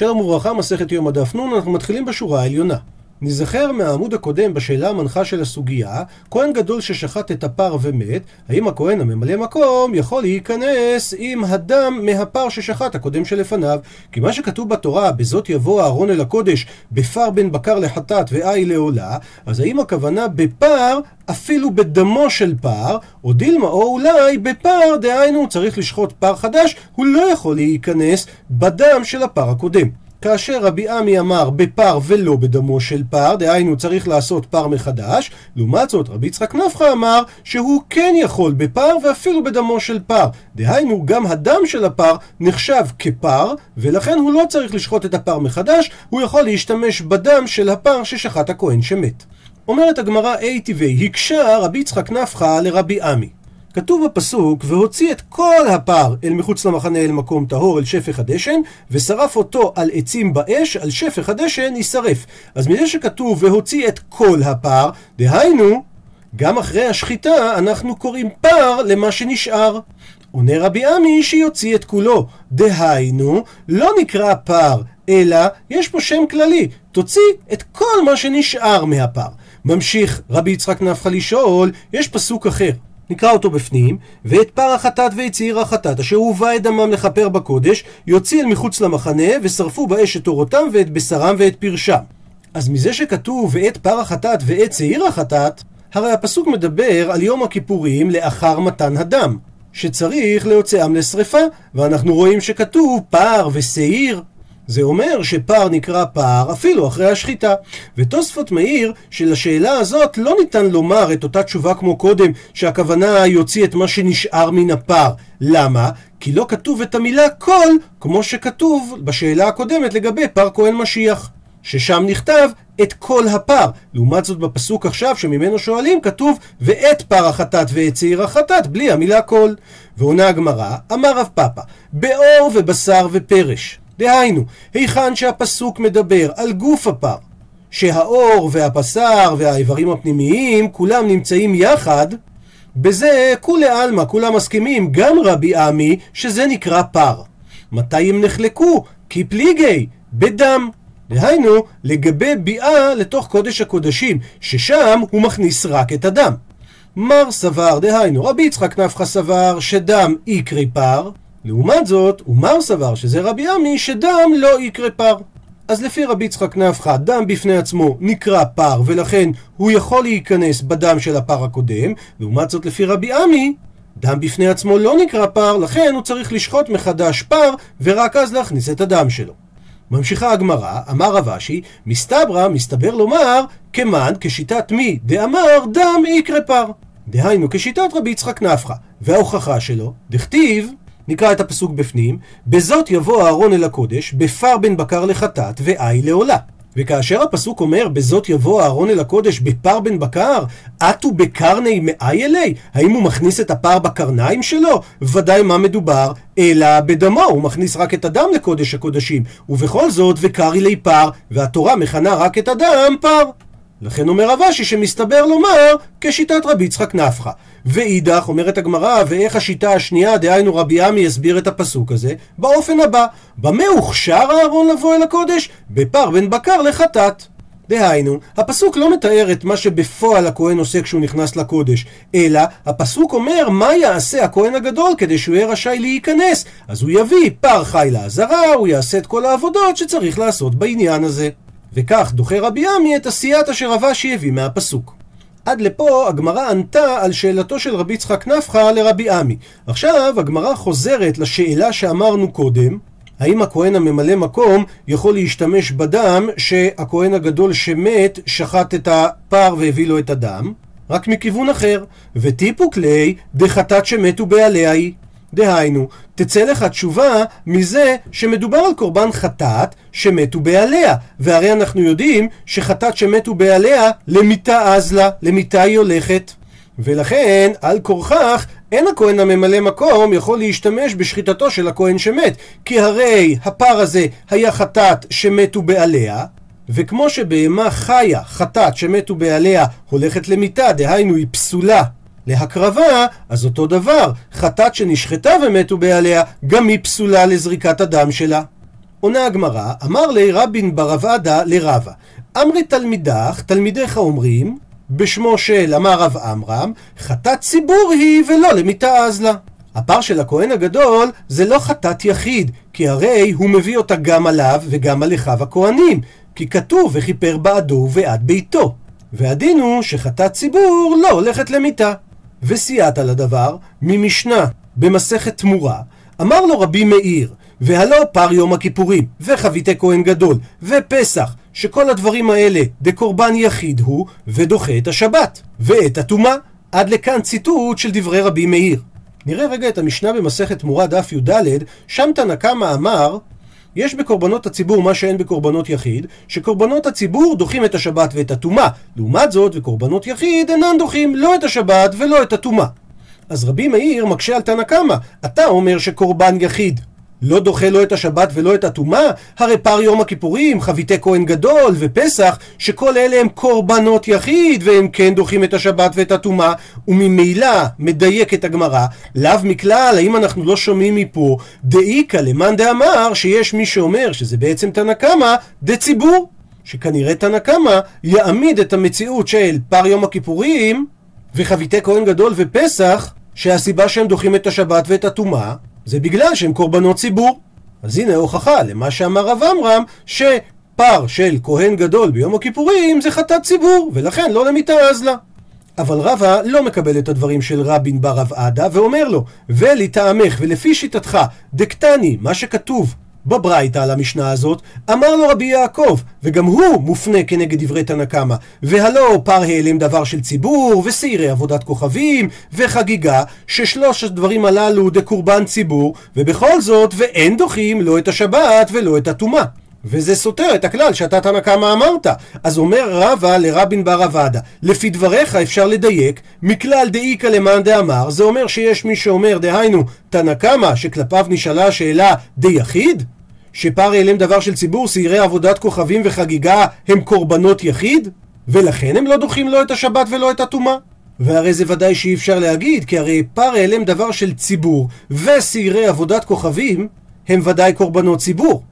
שלום וברכה, מסכת יום הדף נ', אנחנו מתחילים בשורה העליונה. נזכר מהעמוד הקודם בשאלה המנחה של הסוגיה, כהן גדול ששחט את הפר ומת, האם הכהן הממלא מקום יכול להיכנס עם הדם מהפר ששחט הקודם שלפניו? כי מה שכתוב בתורה, בזאת יבוא אהרון אל הקודש, בפר בין בקר לחטאת ואי לעולה, אז האם הכוונה בפר אפילו בדמו של פר, או דילמה או אולי בפר, דהיינו צריך לשחוט פר חדש, הוא לא יכול להיכנס בדם של הפר הקודם. כאשר רבי עמי אמר בפר ולא בדמו של פר, דהיינו צריך לעשות פר מחדש, לעומת זאת רבי יצחק נפחא אמר שהוא כן יכול בפר ואפילו בדמו של פר, דהיינו גם הדם של הפר נחשב כפר, ולכן הוא לא צריך לשחוט את הפר מחדש, הוא יכול להשתמש בדם של הפר ששחט הכהן שמת. אומרת הגמרא אי טבעי, הקשה רבי יצחק נפחא לרבי עמי. כתוב בפסוק, והוציא את כל הפר אל מחוץ למחנה אל מקום טהור אל שפך הדשן, ושרף אותו על עצים באש, על שפך הדשן יישרף. אז מזה שכתוב והוציא את כל הפר, דהיינו, גם אחרי השחיטה אנחנו קוראים פר למה שנשאר. עונה רבי עמי שיוציא את כולו. דהיינו, לא נקרא פר, אלא יש פה שם כללי, תוציא את כל מה שנשאר מהפר. ממשיך רבי יצחק נפחא לשאול, יש פסוק אחר. נקרא אותו בפנים, ואת פר החטאת ואת צעיר החטאת, אשר הובא את דמם לכפר בקודש, יוציא אל מחוץ למחנה, ושרפו באש את אורותם ואת בשרם ואת פרשם. אז מזה שכתוב ואת פר החטאת ואת צעיר החטאת, הרי הפסוק מדבר על יום הכיפורים לאחר מתן הדם, שצריך להוציאם לשרפה, ואנחנו רואים שכתוב פר ושעיר. זה אומר שפר נקרא פר אפילו אחרי השחיטה. ותוספות מעיר שלשאלה הזאת לא ניתן לומר את אותה תשובה כמו קודם, שהכוונה יוציא את מה שנשאר מן הפר. למה? כי לא כתוב את המילה כל, כמו שכתוב בשאלה הקודמת לגבי פר כהן משיח. ששם נכתב את כל הפר. לעומת זאת בפסוק עכשיו שממנו שואלים כתוב ואת פר החטאת ואת צעיר החטאת בלי המילה כל. ועונה הגמרא, אמר רב פאפא, באור ובשר ופרש. דהיינו, היכן שהפסוק מדבר על גוף הפר, שהאור והבשר והאיברים הפנימיים כולם נמצאים יחד, בזה כולי עלמא, כולם מסכימים, גם רבי עמי, שזה נקרא פר. מתי הם נחלקו? כי פליגי, בדם. דהיינו, לגבי ביאה לתוך קודש הקודשים, ששם הוא מכניס רק את הדם. מר סבר, דהיינו, רבי יצחק נפחא סבר שדם יקרי פר, לעומת זאת, ומר סבר שזה רבי עמי שדם לא יקרה פר. אז לפי רבי יצחק נפחא, דם בפני עצמו נקרא פר, ולכן הוא יכול להיכנס בדם של הפר הקודם, לעומת זאת לפי רבי עמי, דם בפני עצמו לא נקרא פר, לכן הוא צריך לשחוט מחדש פר, ורק אז להכניס את הדם שלו. ממשיכה הגמרא, אמר רב אשי, מסתברא, מסתבר לומר, כמן, כשיטת מי דאמר דם יקרה פר. דהיינו, כשיטת רבי יצחק נפחא. וההוכחה שלו, דכתיב, נקרא את הפסוק בפנים, בזאת יבוא אהרון אל הקודש, בפר בין בקר לחטאת, ואי לעולה. וכאשר הפסוק אומר, בזאת יבוא אהרון אל הקודש בפר בן בקר, אטו בקרני מאי אלי? האם הוא מכניס את הפר בקרניים שלו? ודאי מה מדובר, אלא בדמו, הוא מכניס רק את הדם לקודש הקודשים. ובכל זאת, וקרי לי פר, והתורה מכנה רק את הדם פר. לכן אומר רבשי שמסתבר לומר כשיטת רבי יצחק נפחא. ואידך, אומרת הגמרא, ואיך השיטה השנייה, דהיינו רבי עמי יסביר את הפסוק הזה, באופן הבא, במה הוכשר אהרון לבוא אל הקודש? בפר בן בקר לחטאת. דהיינו, הפסוק לא מתאר את מה שבפועל הכהן עושה כשהוא נכנס לקודש, אלא הפסוק אומר מה יעשה הכהן הגדול כדי שהוא יהיה רשאי להיכנס. אז הוא יביא פר חי לעזרה, הוא יעשה את כל העבודות שצריך לעשות בעניין הזה. וכך דוחה רבי עמי את עשיית אשר רבשי הביא מהפסוק. עד לפה הגמרא ענתה על שאלתו של רבי יצחק נפחא לרבי עמי. עכשיו הגמרא חוזרת לשאלה שאמרנו קודם, האם הכהן הממלא מקום יכול להשתמש בדם שהכהן הגדול שמת שחט את הפר והביא לו את הדם? רק מכיוון אחר, וטיפוק ליה דחטאת שמתו בעליה היא. דהיינו, תצא לך תשובה מזה שמדובר על קורבן חטאת שמתו בעליה. והרי אנחנו יודעים שחטאת שמתו בעליה, למיתה אזלה, למיתה היא הולכת. ולכן, על כורכך, אין הכהן הממלא מקום יכול להשתמש בשחיטתו של הכהן שמת. כי הרי הפר הזה היה חטאת שמתו בעליה, וכמו שבהמה חיה, חטאת שמתו בעליה, הולכת למיתה, דהיינו היא פסולה להקרבה, אז אותו דבר, חטאת שנשחטה ומתו בעליה, גם היא פסולה לזריקת הדם שלה. עונה הגמרא, אמר לי רבין ברב עדה לרבה, אמרי תלמידך, תלמידיך אומרים, בשמו של אמר רב עמרם, חטאת ציבור היא ולא למיתה אזלה. הפר של הכהן הגדול זה לא חטאת יחיד, כי הרי הוא מביא אותה גם עליו וגם על אחיו הכהנים, כי כתוב וכיפר בעדו ובעד ביתו. והדין הוא שחטאת ציבור לא הולכת למיתה. וסייעת לדבר ממשנה במסכת תמורה, אמר לו רבי מאיר, והלא פר יום הכיפורים, וחביתי כהן גדול, ופסח, שכל הדברים האלה דקורבן יחיד הוא, ודוחה את השבת, ואת הטומאה. עד לכאן ציטוט של דברי רבי מאיר. נראה רגע את המשנה במסכת תמורה דף י"ד, שם תנא קמא אמר יש בקורבנות הציבור מה שאין בקורבנות יחיד, שקורבנות הציבור דוחים את השבת ואת הטומאה. לעומת זאת, וקורבנות יחיד אינן דוחים לא את השבת ולא את הטומאה. אז רבי מאיר מקשה על תנא קמא, אתה אומר שקורבן יחיד לא דוחה לא את השבת ולא את הטומאה? הרי פר יום הכיפורים, חביתי כהן גדול ופסח, שכל אלה הם קורבנות יחיד, והם כן דוחים את השבת ואת הטומאה, וממילא מדייקת הגמרא, לאו מכלל, האם אנחנו לא שומעים מפה, דאיכא למאן דאמר, שיש מי שאומר שזה בעצם תנא קמא, דציבור. שכנראה תנא קמא יעמיד את המציאות של פר יום הכיפורים וחביתי כהן גדול ופסח, שהסיבה שהם דוחים את השבת ואת הטומאה זה בגלל שהם קורבנות ציבור. אז הנה ההוכחה למה שאמר רב עמרם, שפר של כהן גדול ביום הכיפורים זה חטאת ציבור, ולכן לא למיתה אזלה. אבל רבא לא מקבל את הדברים של רבין בר רב עדה, ואומר לו, ולטעמך ולפי שיטתך, דקטני, מה שכתוב בברייתא על המשנה הזאת, אמר לו רבי יעקב, וגם הוא מופנה כנגד דברי תנא קמא, והלא פר העלם דבר של ציבור, ושעירי עבודת כוכבים, וחגיגה, ששלוש הדברים הללו דקורבן ציבור, ובכל זאת, ואין דוחים לא את השבת ולא את הטומאה. וזה סותר את הכלל שאתה תנא קמא אמרת. אז אומר רבא לרבין בר אבדה, לפי דבריך אפשר לדייק, מכלל דאיכא למאן דאמר, זה אומר שיש מי שאומר, דהיינו, תנא קמא, שכלפיו נשאלה השאלה דיחיד? שפר העלם דבר של ציבור, שעירי עבודת כוכבים וחגיגה הם קורבנות יחיד? ולכן הם לא דוחים לא את השבת ולא את הטומאה. והרי זה ודאי שאי אפשר להגיד, כי הרי פר העלם דבר של ציבור ושעירי עבודת כוכבים הם ודאי קורבנות ציבור.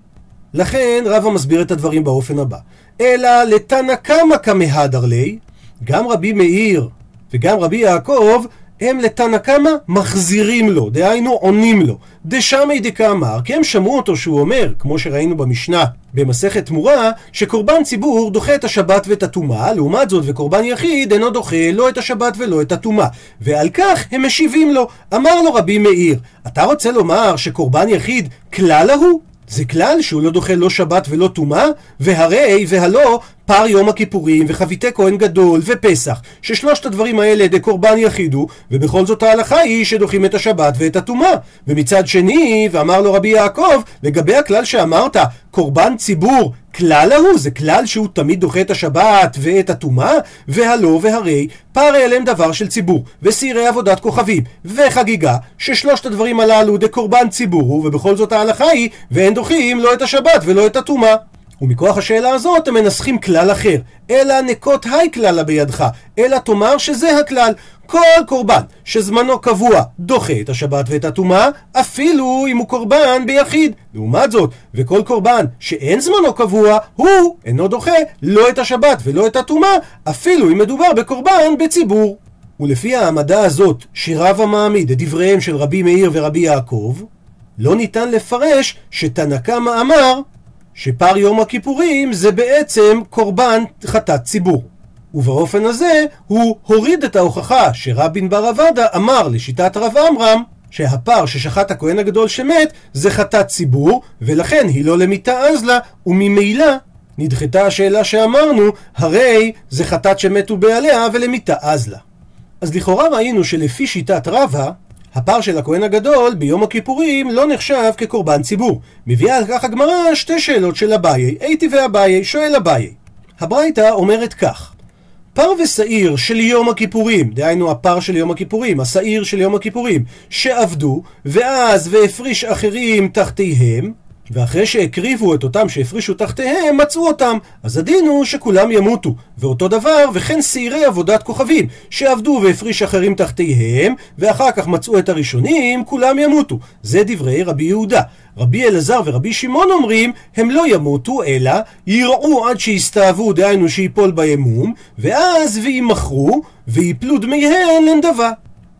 לכן רבא מסביר את הדברים באופן הבא. אלא לתנא קמא כמהדר לי, גם רבי מאיר וגם רבי יעקב, הם לתנא קמא מחזירים לו, דהיינו עונים לו. דשמי דקאמר, כי הם שמעו אותו שהוא אומר, כמו שראינו במשנה במסכת תמורה, שקורבן ציבור דוחה את השבת ואת הטומאה, לעומת זאת וקורבן יחיד אינו דוחה לא את השבת ולא את הטומאה. ועל כך הם משיבים לו. אמר לו רבי מאיר, אתה רוצה לומר שקורבן יחיד כלל ההוא? זה כלל שהוא לא דוחה לא שבת ולא טומאה, והרי והלא פר יום הכיפורים וחביתי כהן גדול ופסח, ששלושת הדברים האלה דקורבן יחידו, ובכל זאת ההלכה היא שדוחים את השבת ואת הטומאה. ומצד שני, ואמר לו רבי יעקב, לגבי הכלל שאמרת, קורבן ציבור כלל ההוא, זה כלל שהוא תמיד דוחה את השבת ואת הטומאה, והלא והרי פר אליהם דבר של ציבור, ושעירי עבודת כוכבים, וחגיגה, ששלושת הדברים הללו דקורבן ציבור הוא, ובכל זאת ההלכה היא, ואין דוחים לא את השבת ולא את הטומאה. ומכוח השאלה הזאת הם מנסחים כלל אחר. אלא נקות היי כללה בידך, אלא תאמר שזה הכלל. כל קורבן שזמנו קבוע דוחה את השבת ואת הטומאה, אפילו אם הוא קורבן ביחיד. לעומת זאת, וכל קורבן שאין זמנו קבוע, הוא אינו דוחה לא את השבת ולא את הטומאה, אפילו אם מדובר בקורבן בציבור. ולפי העמדה הזאת, שרב המעמיד את דבריהם של רבי מאיר ורבי יעקב, לא ניתן לפרש שתנא קמא אמר שפר יום הכיפורים זה בעצם קורבן חטאת ציבור. ובאופן הזה הוא הוריד את ההוכחה שרבין בר אבדה אמר לשיטת רב עמרם שהפר ששחט הכהן הגדול שמת זה חטאת ציבור ולכן היא לא למיתה אזלה וממילא נדחתה השאלה שאמרנו הרי זה חטאת שמתו בעליה ולמיתה אזלה. אז לכאורה ראינו שלפי שיטת רבא הפר של הכהן הגדול ביום הכיפורים לא נחשב כקורבן ציבור. מביאה על כך הגמרא שתי שאלות של אביי, הייתי ואביי, שואל אביי. הברייתא אומרת כך פר ושעיר של יום הכיפורים, דהיינו הפר של יום הכיפורים, השעיר של יום הכיפורים, שעבדו, ואז והפריש אחרים תחתיהם, ואחרי שהקריבו את אותם שהפרישו תחתיהם, מצאו אותם. אז הדין הוא שכולם ימותו. ואותו דבר, וכן שעירי עבודת כוכבים, שעבדו והפריש אחרים תחתיהם, ואחר כך מצאו את הראשונים, כולם ימותו. זה דברי רבי יהודה. רבי אלעזר ורבי שמעון אומרים, הם לא ימותו, אלא יראו עד שיסתאבו, דהיינו שיפול בהם מום, ואז וימכרו, ויפלו דמיהן לנדבה.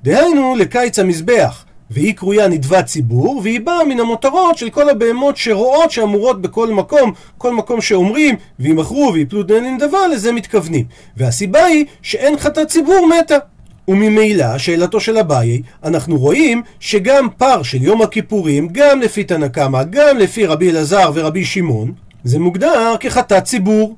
דהיינו, לקיץ המזבח. והיא קרויה נדבת ציבור, והיא באה מן המותרות של כל הבהמות שרואות שאמורות בכל מקום, כל מקום שאומרים, וימכרו ויפלו דמיהן לנדבה, לזה מתכוונים. והסיבה היא שאין חטאת ציבור מתה. וממילא, שאלתו של אביי, אנחנו רואים שגם פר של יום הכיפורים, גם לפי תנא קמא, גם לפי רבי אלעזר ורבי שמעון, זה מוגדר כחטאת ציבור.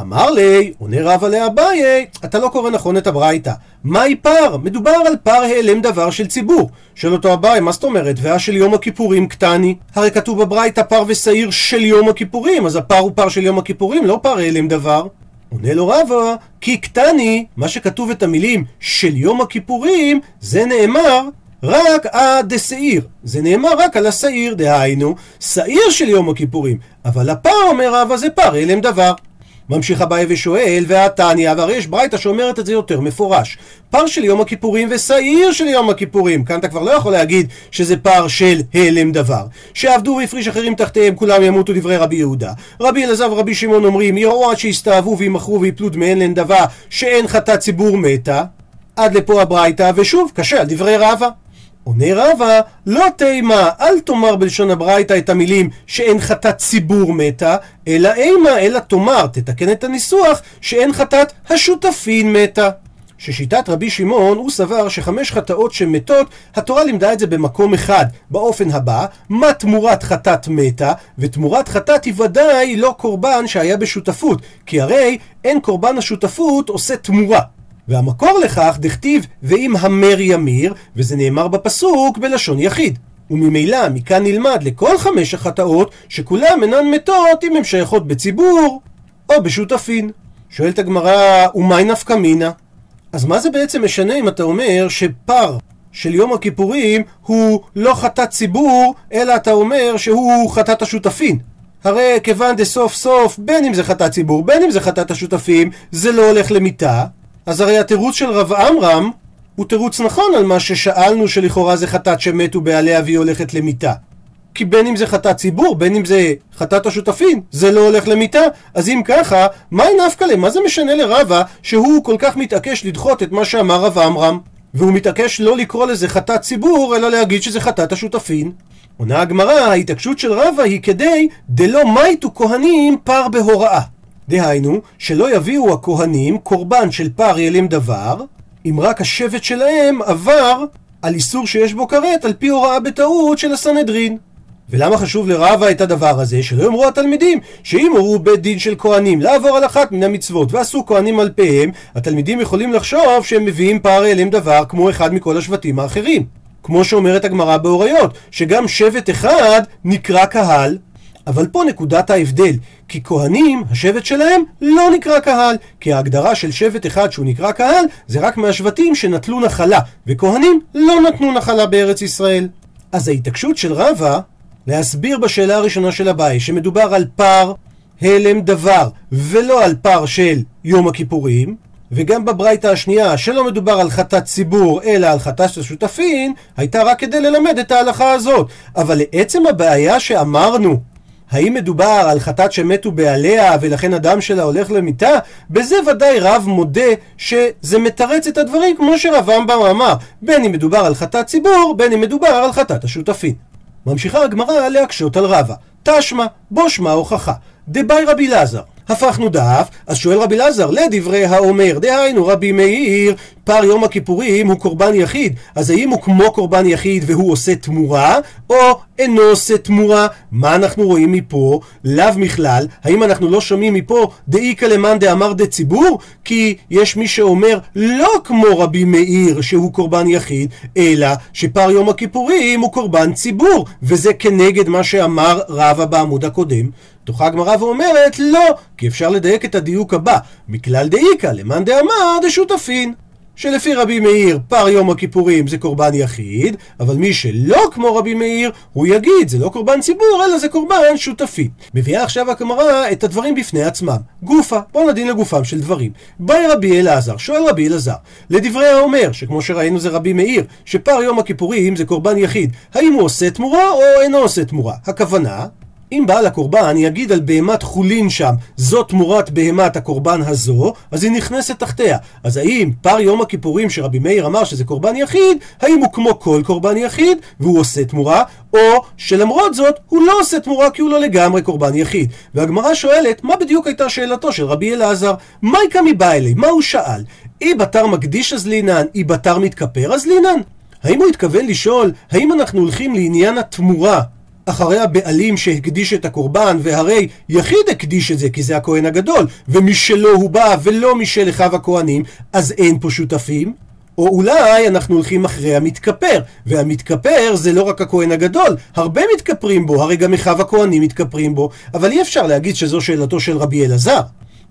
אמר ליה, עונה רבא לאביי, אתה לא קורא נכון את הברייתא. מאי פר? מדובר על פר העלם דבר של ציבור. שואל אותו אביי, מה זאת אומרת? והא של יום הכיפורים קתני? הרי כתוב בברייתא פר ושעיר של יום הכיפורים, אז הפר הוא פר של יום הכיפורים, לא פר העלם דבר. עונה לו רבא, כי קתני, מה שכתוב את המילים של יום הכיפורים, זה נאמר רק אדשעיר. זה נאמר רק על השעיר, דהיינו, שעיר של יום הכיפורים. אבל הפר, אומר רבא, זה פר הלם דבר. ממשיך אביי ושואל, והתניא, והרי יש ברייתא שאומרת את זה יותר מפורש. פר של יום הכיפורים ושעיר של יום הכיפורים. כאן אתה כבר לא יכול להגיד שזה פר של הלם דבר. שעבדו והפריש אחרים תחתיהם, כולם ימותו דברי רבי יהודה. רבי אלעזר ורבי שמעון אומרים, יראו עד שיסתאבו וימכרו ויפלו דמיהן לנדבה, שאין חטאת ציבור מתה. עד לפה הברייתא, ושוב, קשה על דברי רבא. עונה רבא, לא תימה, אל תאמר בלשון הברייתא את המילים שאין חטאת ציבור מתה, אלא אימה, אלא תאמר, תתקן את הניסוח, שאין חטאת השותפין מתה. ששיטת רבי שמעון, הוא סבר שחמש חטאות שמתות, התורה לימדה את זה במקום אחד, באופן הבא, מה תמורת חטאת מתה, ותמורת חטאת היא ודאי לא קורבן שהיה בשותפות, כי הרי אין קורבן השותפות עושה תמורה. והמקור לכך דכתיב ואם המר ימיר, וזה נאמר בפסוק בלשון יחיד. וממילא מכאן נלמד לכל חמש החטאות שכולם אינן מתות אם הן שייכות בציבור או בשותפין. שואלת הגמרא, ומאי נפקא מינה? אז מה זה בעצם משנה אם אתה אומר שפר של יום הכיפורים הוא לא חטאת ציבור, אלא אתה אומר שהוא חטאת השותפין? הרי כיוון דסוף סוף, בין אם זה חטאת ציבור, בין אם זה חטאת השותפים, זה לא הולך למיתה, אז הרי התירוץ של רב עמרם הוא תירוץ נכון על מה ששאלנו שלכאורה זה חטאת שמתו בעליה והיא הולכת למיתה. כי בין אם זה חטאת ציבור, בין אם זה חטאת השותפים, זה לא הולך למיתה. אז אם ככה, מהי נפקא להם? מה זה משנה לרבה שהוא כל כך מתעקש לדחות את מה שאמר רב עמרם? והוא מתעקש לא לקרוא לזה חטאת ציבור, אלא להגיד שזה חטאת השותפין. עונה הגמרא, ההתעקשות של רבה היא כדי דלא מייטו כהנים פר בהוראה. דהיינו, שלא יביאו הכהנים קורבן של פר ילם דבר, אם רק השבט שלהם עבר על איסור שיש בו כרת על פי הוראה בטעות של הסנהדרין. ולמה חשוב לרבה את הדבר הזה? שלא יאמרו התלמידים שאם הורו בית דין של כהנים לעבור על אחת מן המצוות ועשו כהנים על פיהם, התלמידים יכולים לחשוב שהם מביאים פר ילם דבר כמו אחד מכל השבטים האחרים. כמו שאומרת הגמרא באוריות, שגם שבט אחד נקרא קהל אבל פה נקודת ההבדל, כי כהנים, השבט שלהם, לא נקרא קהל, כי ההגדרה של שבט אחד שהוא נקרא קהל, זה רק מהשבטים שנטלו נחלה, וכהנים לא נתנו נחלה בארץ ישראל. אז ההתעקשות של רבא להסביר בשאלה הראשונה של אביי, שמדובר על פר הלם דבר, ולא על פר של יום הכיפורים, וגם בברייתא השנייה, שלא מדובר על חטאת ציבור, אלא על חטאת השותפין, הייתה רק כדי ללמד את ההלכה הזאת. אבל לעצם הבעיה שאמרנו, האם מדובר על חטאת שמתו בעליה ולכן הדם שלה הולך למיתה? בזה ודאי רב מודה שזה מתרץ את הדברים כמו שרב אמבם אמר. בין אם מדובר על חטאת ציבור בין אם מדובר על חטאת השותפים. ממשיכה הגמרא להקשות על רבא. תשמע בו שמע הוכחה. דבאי רבי לזר הפכנו דף, אז שואל רבי אלעזר, לדברי האומר, דהיינו רבי מאיר, פר יום הכיפורים הוא קורבן יחיד, אז האם הוא כמו קורבן יחיד והוא עושה תמורה, או אינו עושה תמורה? מה אנחנו רואים מפה? לאו מכלל, האם אנחנו לא שומעים מפה דאיכא למאן דאמר דציבור? כי יש מי שאומר לא כמו רבי מאיר שהוא קורבן יחיד, אלא שפר יום הכיפורים הוא קורבן ציבור, וזה כנגד מה שאמר רבא בעמוד הקודם. דוחה הגמרא ואומרת לא, כי אפשר לדייק את הדיוק הבא, מכלל דאיכא למאן דאמר דשותפין. שלפי רבי מאיר פר יום הכיפורים זה קורבן יחיד, אבל מי שלא כמו רבי מאיר, הוא יגיד זה לא קורבן ציבור, אלא זה קורבן שותפי. מביאה עכשיו הגמרא את הדברים בפני עצמם. גופה, בואו נדין לגופם של דברים. באי רבי אלעזר, שואל רבי אלעזר, לדברי האומר, שכמו שראינו זה רבי מאיר, שפר יום הכיפורים זה קורבן יחיד, האם הוא עושה תמורה או אינו עושה תמורה? הכוונה, אם בעל הקורבן יגיד על בהמת חולין שם, זו תמורת בהמת הקורבן הזו, אז היא נכנסת תחתיה. אז האם פר יום הכיפורים שרבי מאיר אמר שזה קורבן יחיד, האם הוא כמו כל קורבן יחיד, והוא עושה תמורה, או שלמרות זאת, הוא לא עושה תמורה כי הוא לא לגמרי קורבן יחיד. והגמרא שואלת, מה בדיוק הייתה שאלתו של רבי אלעזר? מה יקא מבא אלי? מה הוא שאל? אי בתר מקדיש אז לינן, אי בתר מתכפר אז לינן? האם הוא התכוון לשאול, האם אנחנו הולכים לעניין התמורה אחרי הבעלים שהקדיש את הקורבן, והרי יחיד הקדיש את זה כי זה הכהן הגדול, ומשלו הוא בא ולא משל אחיו הכהנים, אז אין פה שותפים? או אולי אנחנו הולכים אחרי המתכפר, והמתכפר זה לא רק הכהן הגדול, הרבה מתכפרים בו, הרי גם אחיו הכהנים מתכפרים בו, אבל אי אפשר להגיד שזו שאלתו של רבי אלעזר.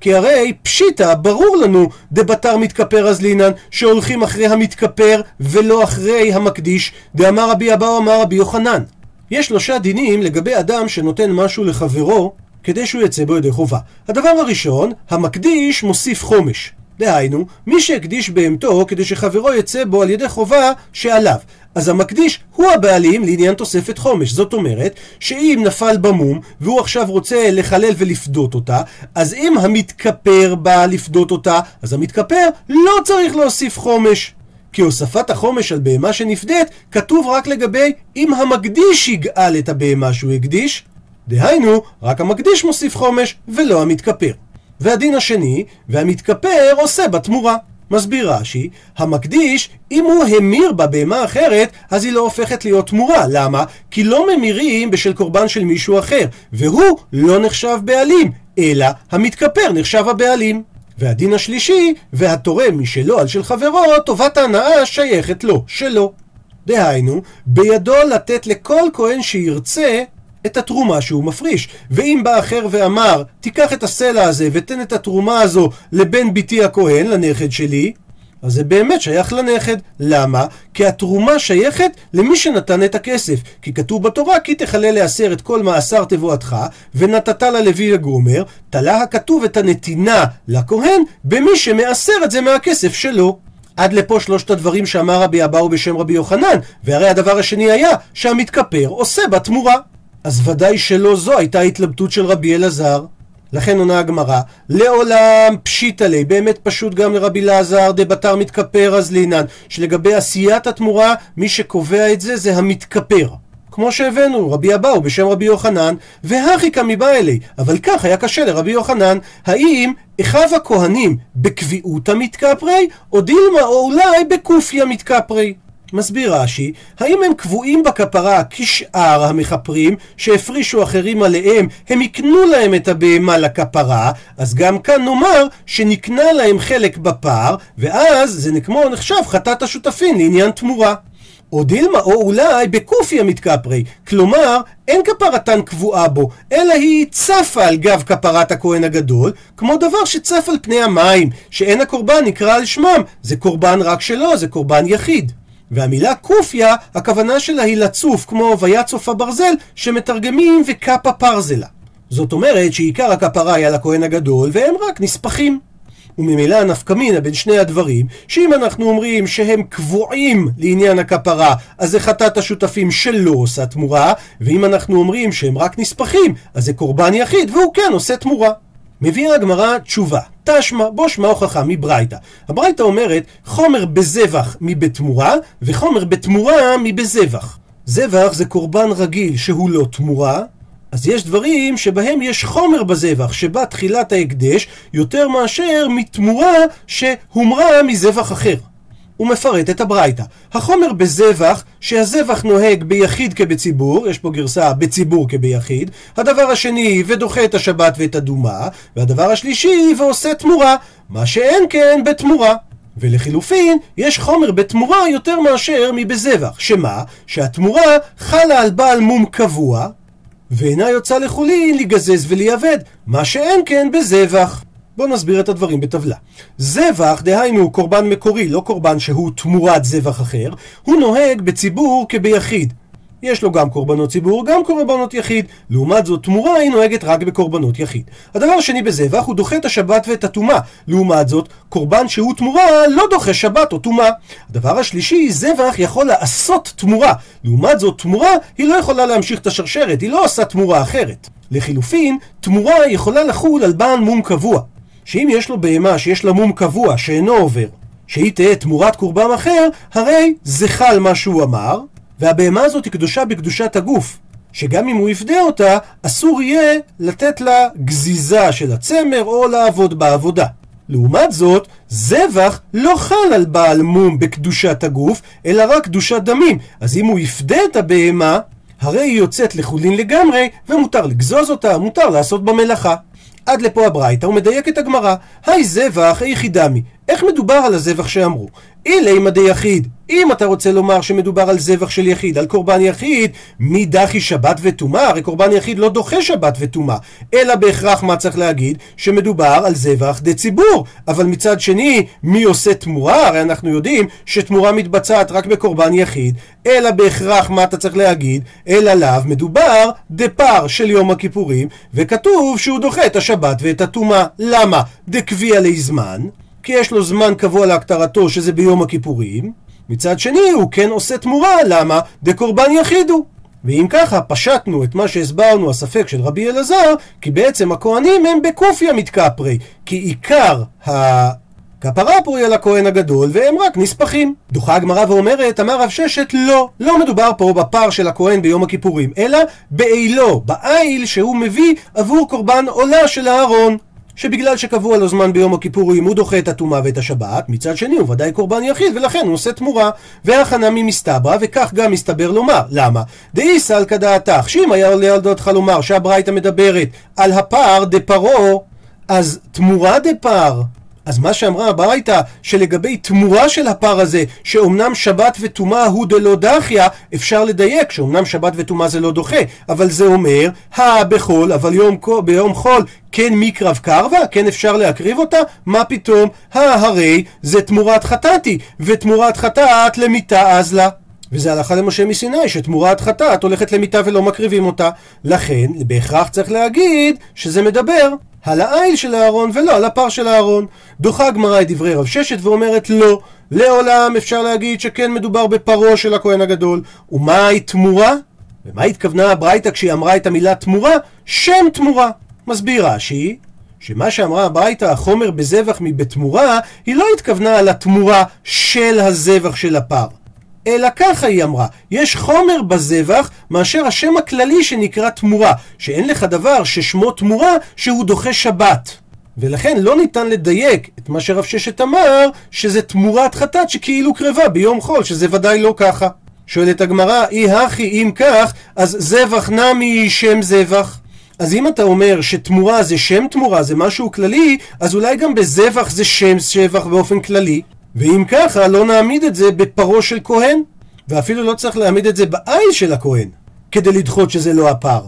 כי הרי פשיטא, ברור לנו, דבתר מתכפר אז לינן, שהולכים אחרי המתכפר ולא אחרי המקדיש, דאמר רבי אבאו אמר רבי יוחנן. יש שלושה דינים לגבי אדם שנותן משהו לחברו כדי שהוא יצא בו ידי חובה. הדבר הראשון, המקדיש מוסיף חומש. דהיינו, מי שהקדיש בהמתו כדי שחברו יצא בו על ידי חובה שעליו. אז המקדיש הוא הבעלים לעניין תוספת חומש. זאת אומרת, שאם נפל במום והוא עכשיו רוצה לחלל ולפדות אותה, אז אם המתכפר בא לפדות אותה, אז המתכפר לא צריך להוסיף חומש. כי הוספת החומש על בהמה שנפדית כתוב רק לגבי אם המקדיש יגאל את הבהמה שהוא הקדיש, דהיינו, רק המקדיש מוסיף חומש ולא המתכפר. והדין השני, והמתכפר עושה בתמורה. מסביר רש"י, המקדיש, אם הוא המיר בה בהמה אחרת, אז היא לא הופכת להיות תמורה. למה? כי לא ממירים בשל קורבן של מישהו אחר, והוא לא נחשב בעלים, אלא המתכפר נחשב הבעלים. והדין השלישי, והתורם משלו על של חברו, טובת ההנאה שייכת לו, שלו. דהיינו, בידו לתת לכל כהן שירצה את התרומה שהוא מפריש. ואם בא אחר ואמר, תיקח את הסלע הזה ותן את התרומה הזו לבן ביתי הכהן, לנכד שלי, אז זה באמת שייך לנכד. למה? כי התרומה שייכת למי שנתן את הכסף. כי כתוב בתורה, כי תכלה לעשר את כל מאסר תבואתך, ונתת ללוי הגומר, תלה הכתוב את הנתינה לכהן, במי שמעשר את זה מהכסף שלו. עד לפה שלושת הדברים שאמר רבי אבאו בשם רבי יוחנן, והרי הדבר השני היה שהמתכפר עושה בתמורה. אז ודאי שלא זו הייתה התלבטות של רבי אלעזר. לכן עונה הגמרא, לעולם פשיטא לי, באמת פשוט גם לרבי אלעזר דבתר מתכפר אז לינן, שלגבי עשיית התמורה, מי שקובע את זה זה המתכפר. כמו שהבאנו, רבי אבאו בשם רבי יוחנן, והכי קמי בא אלי. אבל כך היה קשה לרבי יוחנן, האם אחיו הכהנים בקביעות המתכפרי, או דילמה או אולי בקופיה מתכפרי? מסביר רש"י, האם הם קבועים בכפרה כשאר המכפרים שהפרישו אחרים עליהם, הם יקנו להם את הבהמה לכפרה, אז גם כאן נאמר שנקנה להם חלק בפר, ואז זה כמו נחשב חטאת השותפים לעניין תמורה. או דילמה, או אולי בקופיה מתכפרי, כלומר, אין כפרתן קבועה בו, אלא היא צפה על גב כפרת הכהן הגדול, כמו דבר שצף על פני המים, שאין הקורבן נקרא על שמם, זה קורבן רק שלו, זה קורבן יחיד. והמילה קופיה, הכוונה שלה היא לצוף, כמו ויצוף הברזל, שמתרגמים וקפה פרזלה. זאת אומרת שעיקר הכפרה היא על הכהן הגדול, והם רק נספחים. וממילא נפקמינה בין שני הדברים, שאם אנחנו אומרים שהם קבועים לעניין הכפרה, אז זה חטאת השותפים שלא עושה תמורה, ואם אנחנו אומרים שהם רק נספחים, אז זה קורבן יחיד, והוא כן עושה תמורה. מביאה הגמרא תשובה, תשמע בו שמע הוכחה מברייתא. הברייתא אומרת חומר בזבח מבתמורה וחומר בתמורה מבזבח. זבח זה קורבן רגיל שהוא לא תמורה, אז יש דברים שבהם יש חומר בזבח, שבה תחילת ההקדש יותר מאשר מתמורה שהומרה מזבח אחר. הוא מפרט את הברייתא. החומר בזבח, שהזבח נוהג ביחיד כבציבור, יש פה גרסה בציבור כביחיד, הדבר השני, ודוחה את השבת ואת הדומה, והדבר השלישי, ועושה תמורה, מה שאין כן בתמורה. ולחילופין, יש חומר בתמורה יותר מאשר מבזבח, שמה? שהתמורה חלה על בעל מום קבוע, ואינה יוצא לחולין לגזז ולייבד, מה שאין כן בזבח. בואו נסביר את הדברים בטבלה. זבח, דהיינו קורבן מקורי, לא קורבן שהוא תמורת זבח אחר, הוא נוהג בציבור כביחיד. יש לו גם קורבנות ציבור, גם קורבנות יחיד. לעומת זאת, תמורה היא נוהגת רק בקורבנות יחיד. הדבר השני בזבח, הוא דוחה את השבת ואת הטומאה. לעומת זאת, קורבן שהוא תמורה לא דוחה שבת או טומאה. הדבר השלישי, זבח יכול לעשות תמורה. לעומת זאת, תמורה היא לא יכולה להמשיך את השרשרת, היא לא עושה תמורה אחרת. לחילופין, תמורה יכולה לחול על בעל מום קבוע. שאם יש לו בהמה שיש לה מום קבוע שאינו עובר, שהיא תהא תמורת קורבן אחר, הרי זה חל מה שהוא אמר, והבהמה הזאת היא קדושה בקדושת הגוף, שגם אם הוא יפדה אותה, אסור יהיה לתת לה גזיזה של הצמר או לעבוד בעבודה. לעומת זאת, זבח לא חל על בעל מום בקדושת הגוף, אלא רק קדושת דמים. אז אם הוא יפדה את הבהמה, הרי היא יוצאת לחולין לגמרי, ומותר לגזוז אותה, מותר לעשות במלאכה. עד לפה הברייתא, הוא מדייק את הגמרא. היי זבח, איכי דמי. איך מדובר על הזבח שאמרו? אילי די יחיד. אם אתה רוצה לומר שמדובר על זבח של יחיד, על קורבן יחיד, מי דחי שבת וטומאה? הרי קורבן יחיד לא דוחה שבת וטומאה. אלא בהכרח מה צריך להגיד? שמדובר על זבח דה ציבור. אבל מצד שני, מי עושה תמורה? הרי אנחנו יודעים שתמורה מתבצעת רק בקורבן יחיד. אלא בהכרח מה אתה צריך להגיד? אלא לאו מדובר דה פר של יום הכיפורים, וכתוב שהוא דוחה את השבת ואת הטומאה. למה? דקביע לי זמן. כי יש לו זמן קבוע להכתרתו שזה ביום הכיפורים, מצד שני הוא כן עושה תמורה, למה? דקורבן יחיד הוא. ואם ככה, פשטנו את מה שהסברנו, הספק של רבי אלעזר, כי בעצם הכהנים הם בקופיה מתקפרי, כי עיקר ה... כפרה פה היא על הכהן הגדול, והם רק נספחים. דוחה הגמרא ואומרת, אמר רב ששת, לא, לא מדובר פה בפר של הכהן ביום הכיפורים, אלא בעילו, בעיל שהוא מביא עבור קורבן עולה של אהרון. שבגלל שקבוע לו זמן ביום הכיפורים הוא דוחה את הטומאה ואת השבת, מצד שני הוא ודאי קורבן יחיד ולכן הוא עושה תמורה. והכנה ממסתברא, וכך גם מסתבר לומר. למה? דאי סלקא דעתך, שאם היה עולה על דעתך לומר שהברייתא מדברת על הפר דפרו, אז תמורה דפר אז מה שאמרה הברייתא, שלגבי תמורה של הפר הזה, שאומנם שבת וטומאה הוא דלא דחיה, אפשר לדייק שאומנם שבת וטומאה זה לא דוחה, אבל זה אומר, הא בחול, אבל יום, ביום חול כן מקרב קרבה? כן אפשר להקריב אותה? מה פתאום? הא הרי זה תמורת חטאתי, ותמורת חטאת למיתה אז לה. וזה הלכה למשה מסיני, שתמורת חטאת הולכת למיתה ולא מקריבים אותה. לכן, בהכרח צריך להגיד שזה מדבר על העיל של אהרון ולא על הפר של אהרון. דוחה הגמרא את דברי רב ששת ואומרת לא, לעולם אפשר להגיד שכן מדובר בפרו של הכהן הגדול. ומהי תמורה? ומה התכוונה הברייתא כשהיא אמרה את המילה תמורה? שם תמורה. מסביר רש"י שמה שאמרה הברייתא החומר בזבח מבתמורה, היא לא התכוונה על התמורה של הזבח של הפר. אלא ככה היא אמרה, יש חומר בזבח מאשר השם הכללי שנקרא תמורה, שאין לך דבר ששמו תמורה שהוא דוחה שבת. ולכן לא ניתן לדייק את מה שרב ששת אמר, שזה תמורת חטאת שכאילו קרבה ביום חול, שזה ודאי לא ככה. שואלת הגמרא, אי הכי אם כך, אז זבח נמי שם זבח. אז אם אתה אומר שתמורה זה שם תמורה, זה משהו כללי, אז אולי גם בזבח זה שם שבח באופן כללי. ואם ככה, לא נעמיד את זה בפרו של כהן, ואפילו לא צריך להעמיד את זה בעין של הכהן, כדי לדחות שזה לא הפר.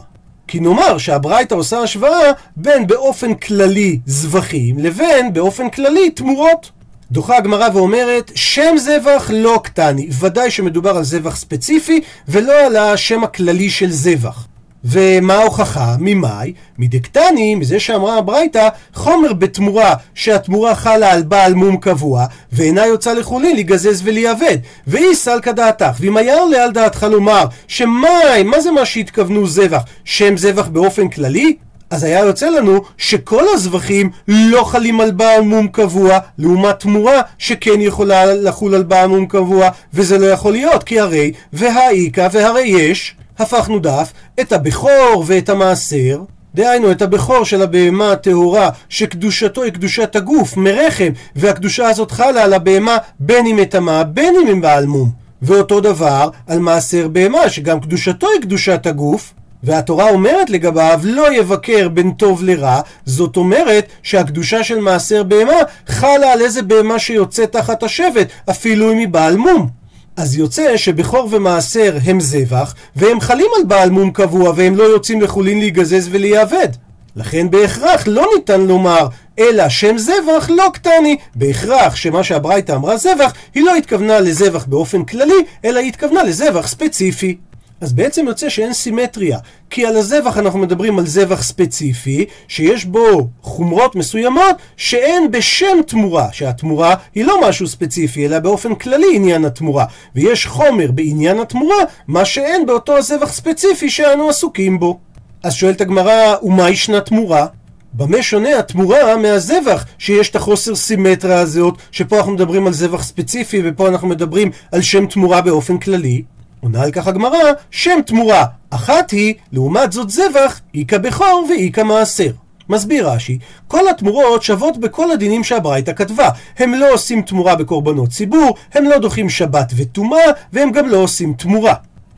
כי נאמר שהברייתא עושה השוואה בין באופן כללי זבחים לבין באופן כללי תמורות. דוחה הגמרא ואומרת שם זבח לא קטני, ודאי שמדובר על זבח ספציפי ולא על השם הכללי של זבח. ומה ההוכחה? ממאי? מדקטני, מזה שאמרה הברייתא, חומר בתמורה, שהתמורה חלה על בעל מום קבוע, ואינה יוצא לחולין להיגזז ולהיאבד. ואי סלקא דעתך, ואם היה עולה על דעתך לומר, שמאי, מה זה מה שהתכוונו זבח? שם זבח באופן כללי? אז היה יוצא לנו שכל הזבחים לא חלים על בעל מום קבוע, לעומת תמורה שכן יכולה לחול על בעל מום קבוע, וזה לא יכול להיות, כי הרי והאיכא והרי יש הפכנו דף, את הבכור ואת המעשר, דהיינו את הבכור של הבהמה הטהורה שקדושתו היא קדושת הגוף מרחם והקדושה הזאת חלה על הבהמה בין אם מטמאה בין אם הם בעל מום ואותו דבר על מעשר בהמה שגם קדושתו היא קדושת הגוף והתורה אומרת לגביו לא יבקר בין טוב לרע זאת אומרת שהקדושה של מעשר בהמה חלה על איזה בהמה שיוצא תחת השבט אפילו אם היא בעל מום אז יוצא שבכור ומעשר הם זבח, והם חלים על בעל מום קבוע, והם לא יוצאים לחולין להיגזז ולהיאבד. לכן בהכרח לא ניתן לומר אלא שם זבח לא קטני. בהכרח שמה שהברייתא אמרה זבח, היא לא התכוונה לזבח באופן כללי, אלא היא התכוונה לזבח ספציפי. אז בעצם יוצא שאין סימטריה, כי על הזבח אנחנו מדברים על זבח ספציפי, שיש בו חומרות מסוימות שאין בשם תמורה, שהתמורה היא לא משהו ספציפי, אלא באופן כללי עניין התמורה, ויש חומר בעניין התמורה, מה שאין באותו הזבח ספציפי שאנו עסוקים בו. אז שואלת הגמרא, ומה ישנה תמורה? במה שונה התמורה מהזבח, שיש את החוסר סימטריה הזאת, שפה אנחנו מדברים על זבח ספציפי, ופה אנחנו מדברים על שם תמורה באופן כללי? עונה על כך הגמרא, שם תמורה אחת היא, לעומת זאת זבח, איכא בכור ואיכא מעשר. מסביר רש"י, כל התמורות שוות בכל הדינים שהברייתא כתבה. הם לא עושים תמורה בקורבנות ציבור, הם לא דוחים שבת וטומאה, והם גם לא עושים תמורה.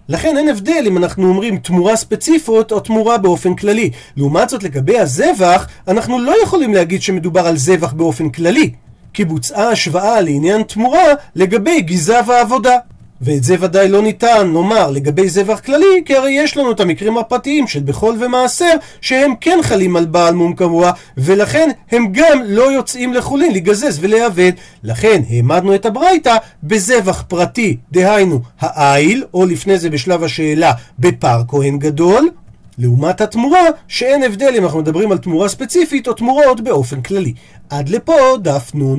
לכן אין הבדל אם אנחנו אומרים תמורה ספציפית או תמורה באופן כללי. לעומת זאת לגבי הזבח, אנחנו לא יכולים להגיד שמדובר על זבח באופן כללי. כי בוצעה השוואה לעניין תמורה לגבי גיזה ועבודה. ואת זה ודאי לא ניתן לומר לגבי זבח כללי, כי הרי יש לנו את המקרים הפרטיים של בחול ומעשר, שהם כן חלים על בעל מום קבוע, ולכן הם גם לא יוצאים לחולין לגזז ולעבד. לכן העמדנו את הברייתא בזבח פרטי, דהיינו העיל, או לפני זה בשלב השאלה בפר כהן גדול, לעומת התמורה, שאין הבדל אם אנחנו מדברים על תמורה ספציפית או תמורות באופן כללי. עד לפה דף נ'.